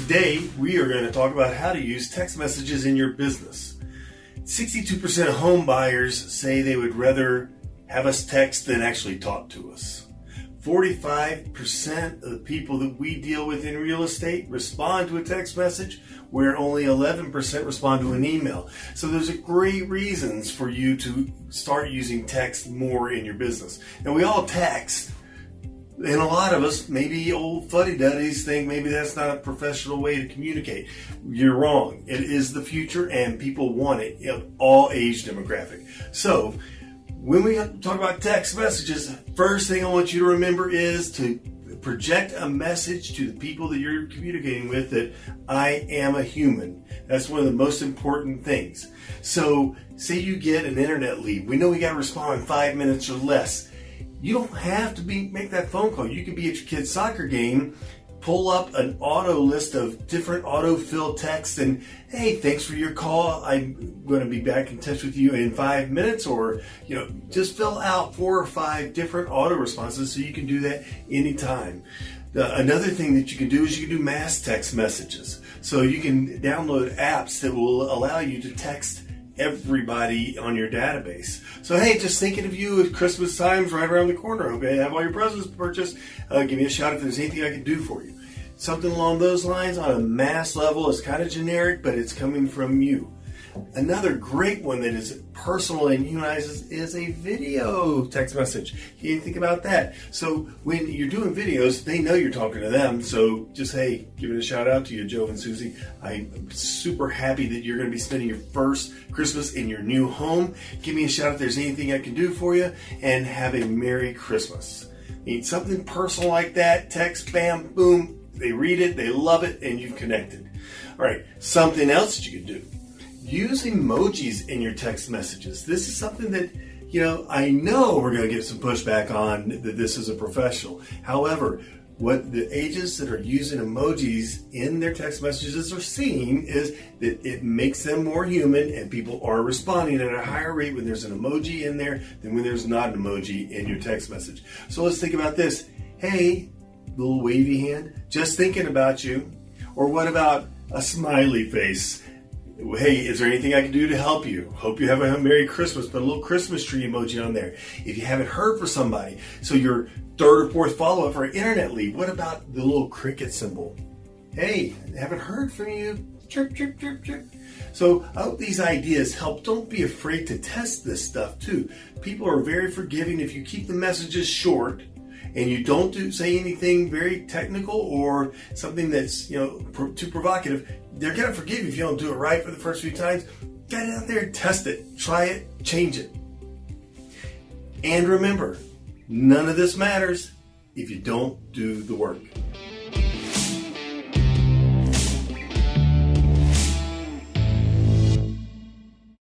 Today, we are going to talk about how to use text messages in your business. 62% of home buyers say they would rather have us text than actually talk to us. 45% of the people that we deal with in real estate respond to a text message, where only 11% respond to an email. So there's a great reasons for you to start using text more in your business. And we all text, and a lot of us, maybe old fuddy duddies, think maybe that's not a professional way to communicate. You're wrong. It is the future, and people want it in all age demographic. So when we talk about text messages, first thing I want you to remember is to project a message to the people that you're communicating with that I am a human. That's one of the most important things. So, say you get an internet lead. We know we got to respond in five minutes or less. You don't have to be make that phone call. You could be at your kid's soccer game pull up an auto list of different autofill texts and hey thanks for your call. I'm going to be back in touch with you in five minutes or you know just fill out four or five different auto responses so you can do that anytime. Uh, another thing that you can do is you can do mass text messages. So you can download apps that will allow you to text everybody on your database. So hey, just thinking of you Christmas time's right around the corner. Okay, have all your presents purchased. Uh, give me a shout if there's anything I can do for you. Something along those lines on a mass level is kind of generic, but it's coming from you. Another great one that is personal and humanizes is a video text message. You think about that. So when you're doing videos, they know you're talking to them. So just hey, give it a shout out to you, Joe and Susie. I'm super happy that you're going to be spending your first Christmas in your new home. Give me a shout if there's anything I can do for you, and have a Merry Christmas. Need something personal like that? Text, bam, boom. They read it, they love it, and you've connected. All right, something else that you can do use emojis in your text messages. This is something that, you know, I know we're going to get some pushback on that this is a professional. However, what the agents that are using emojis in their text messages are seeing is that it makes them more human and people are responding at a higher rate when there's an emoji in there than when there's not an emoji in your text message. So let's think about this. Hey, little wavy hand, just thinking about you. Or what about a smiley face? Hey, is there anything I can do to help you? Hope you have a Merry Christmas. Put a little Christmas tree emoji on there. If you haven't heard from somebody, so your third or fourth follow up an internet lead, what about the little cricket symbol? Hey, haven't heard from you. Chirp, chirp, chirp, chirp. So I hope these ideas help. Don't be afraid to test this stuff too. People are very forgiving if you keep the messages short and you don't do, say anything very technical or something that's you know pr- too provocative, they're gonna forgive you if you don't do it right for the first few times. Get out there, test it, try it, change it. And remember, none of this matters if you don't do the work.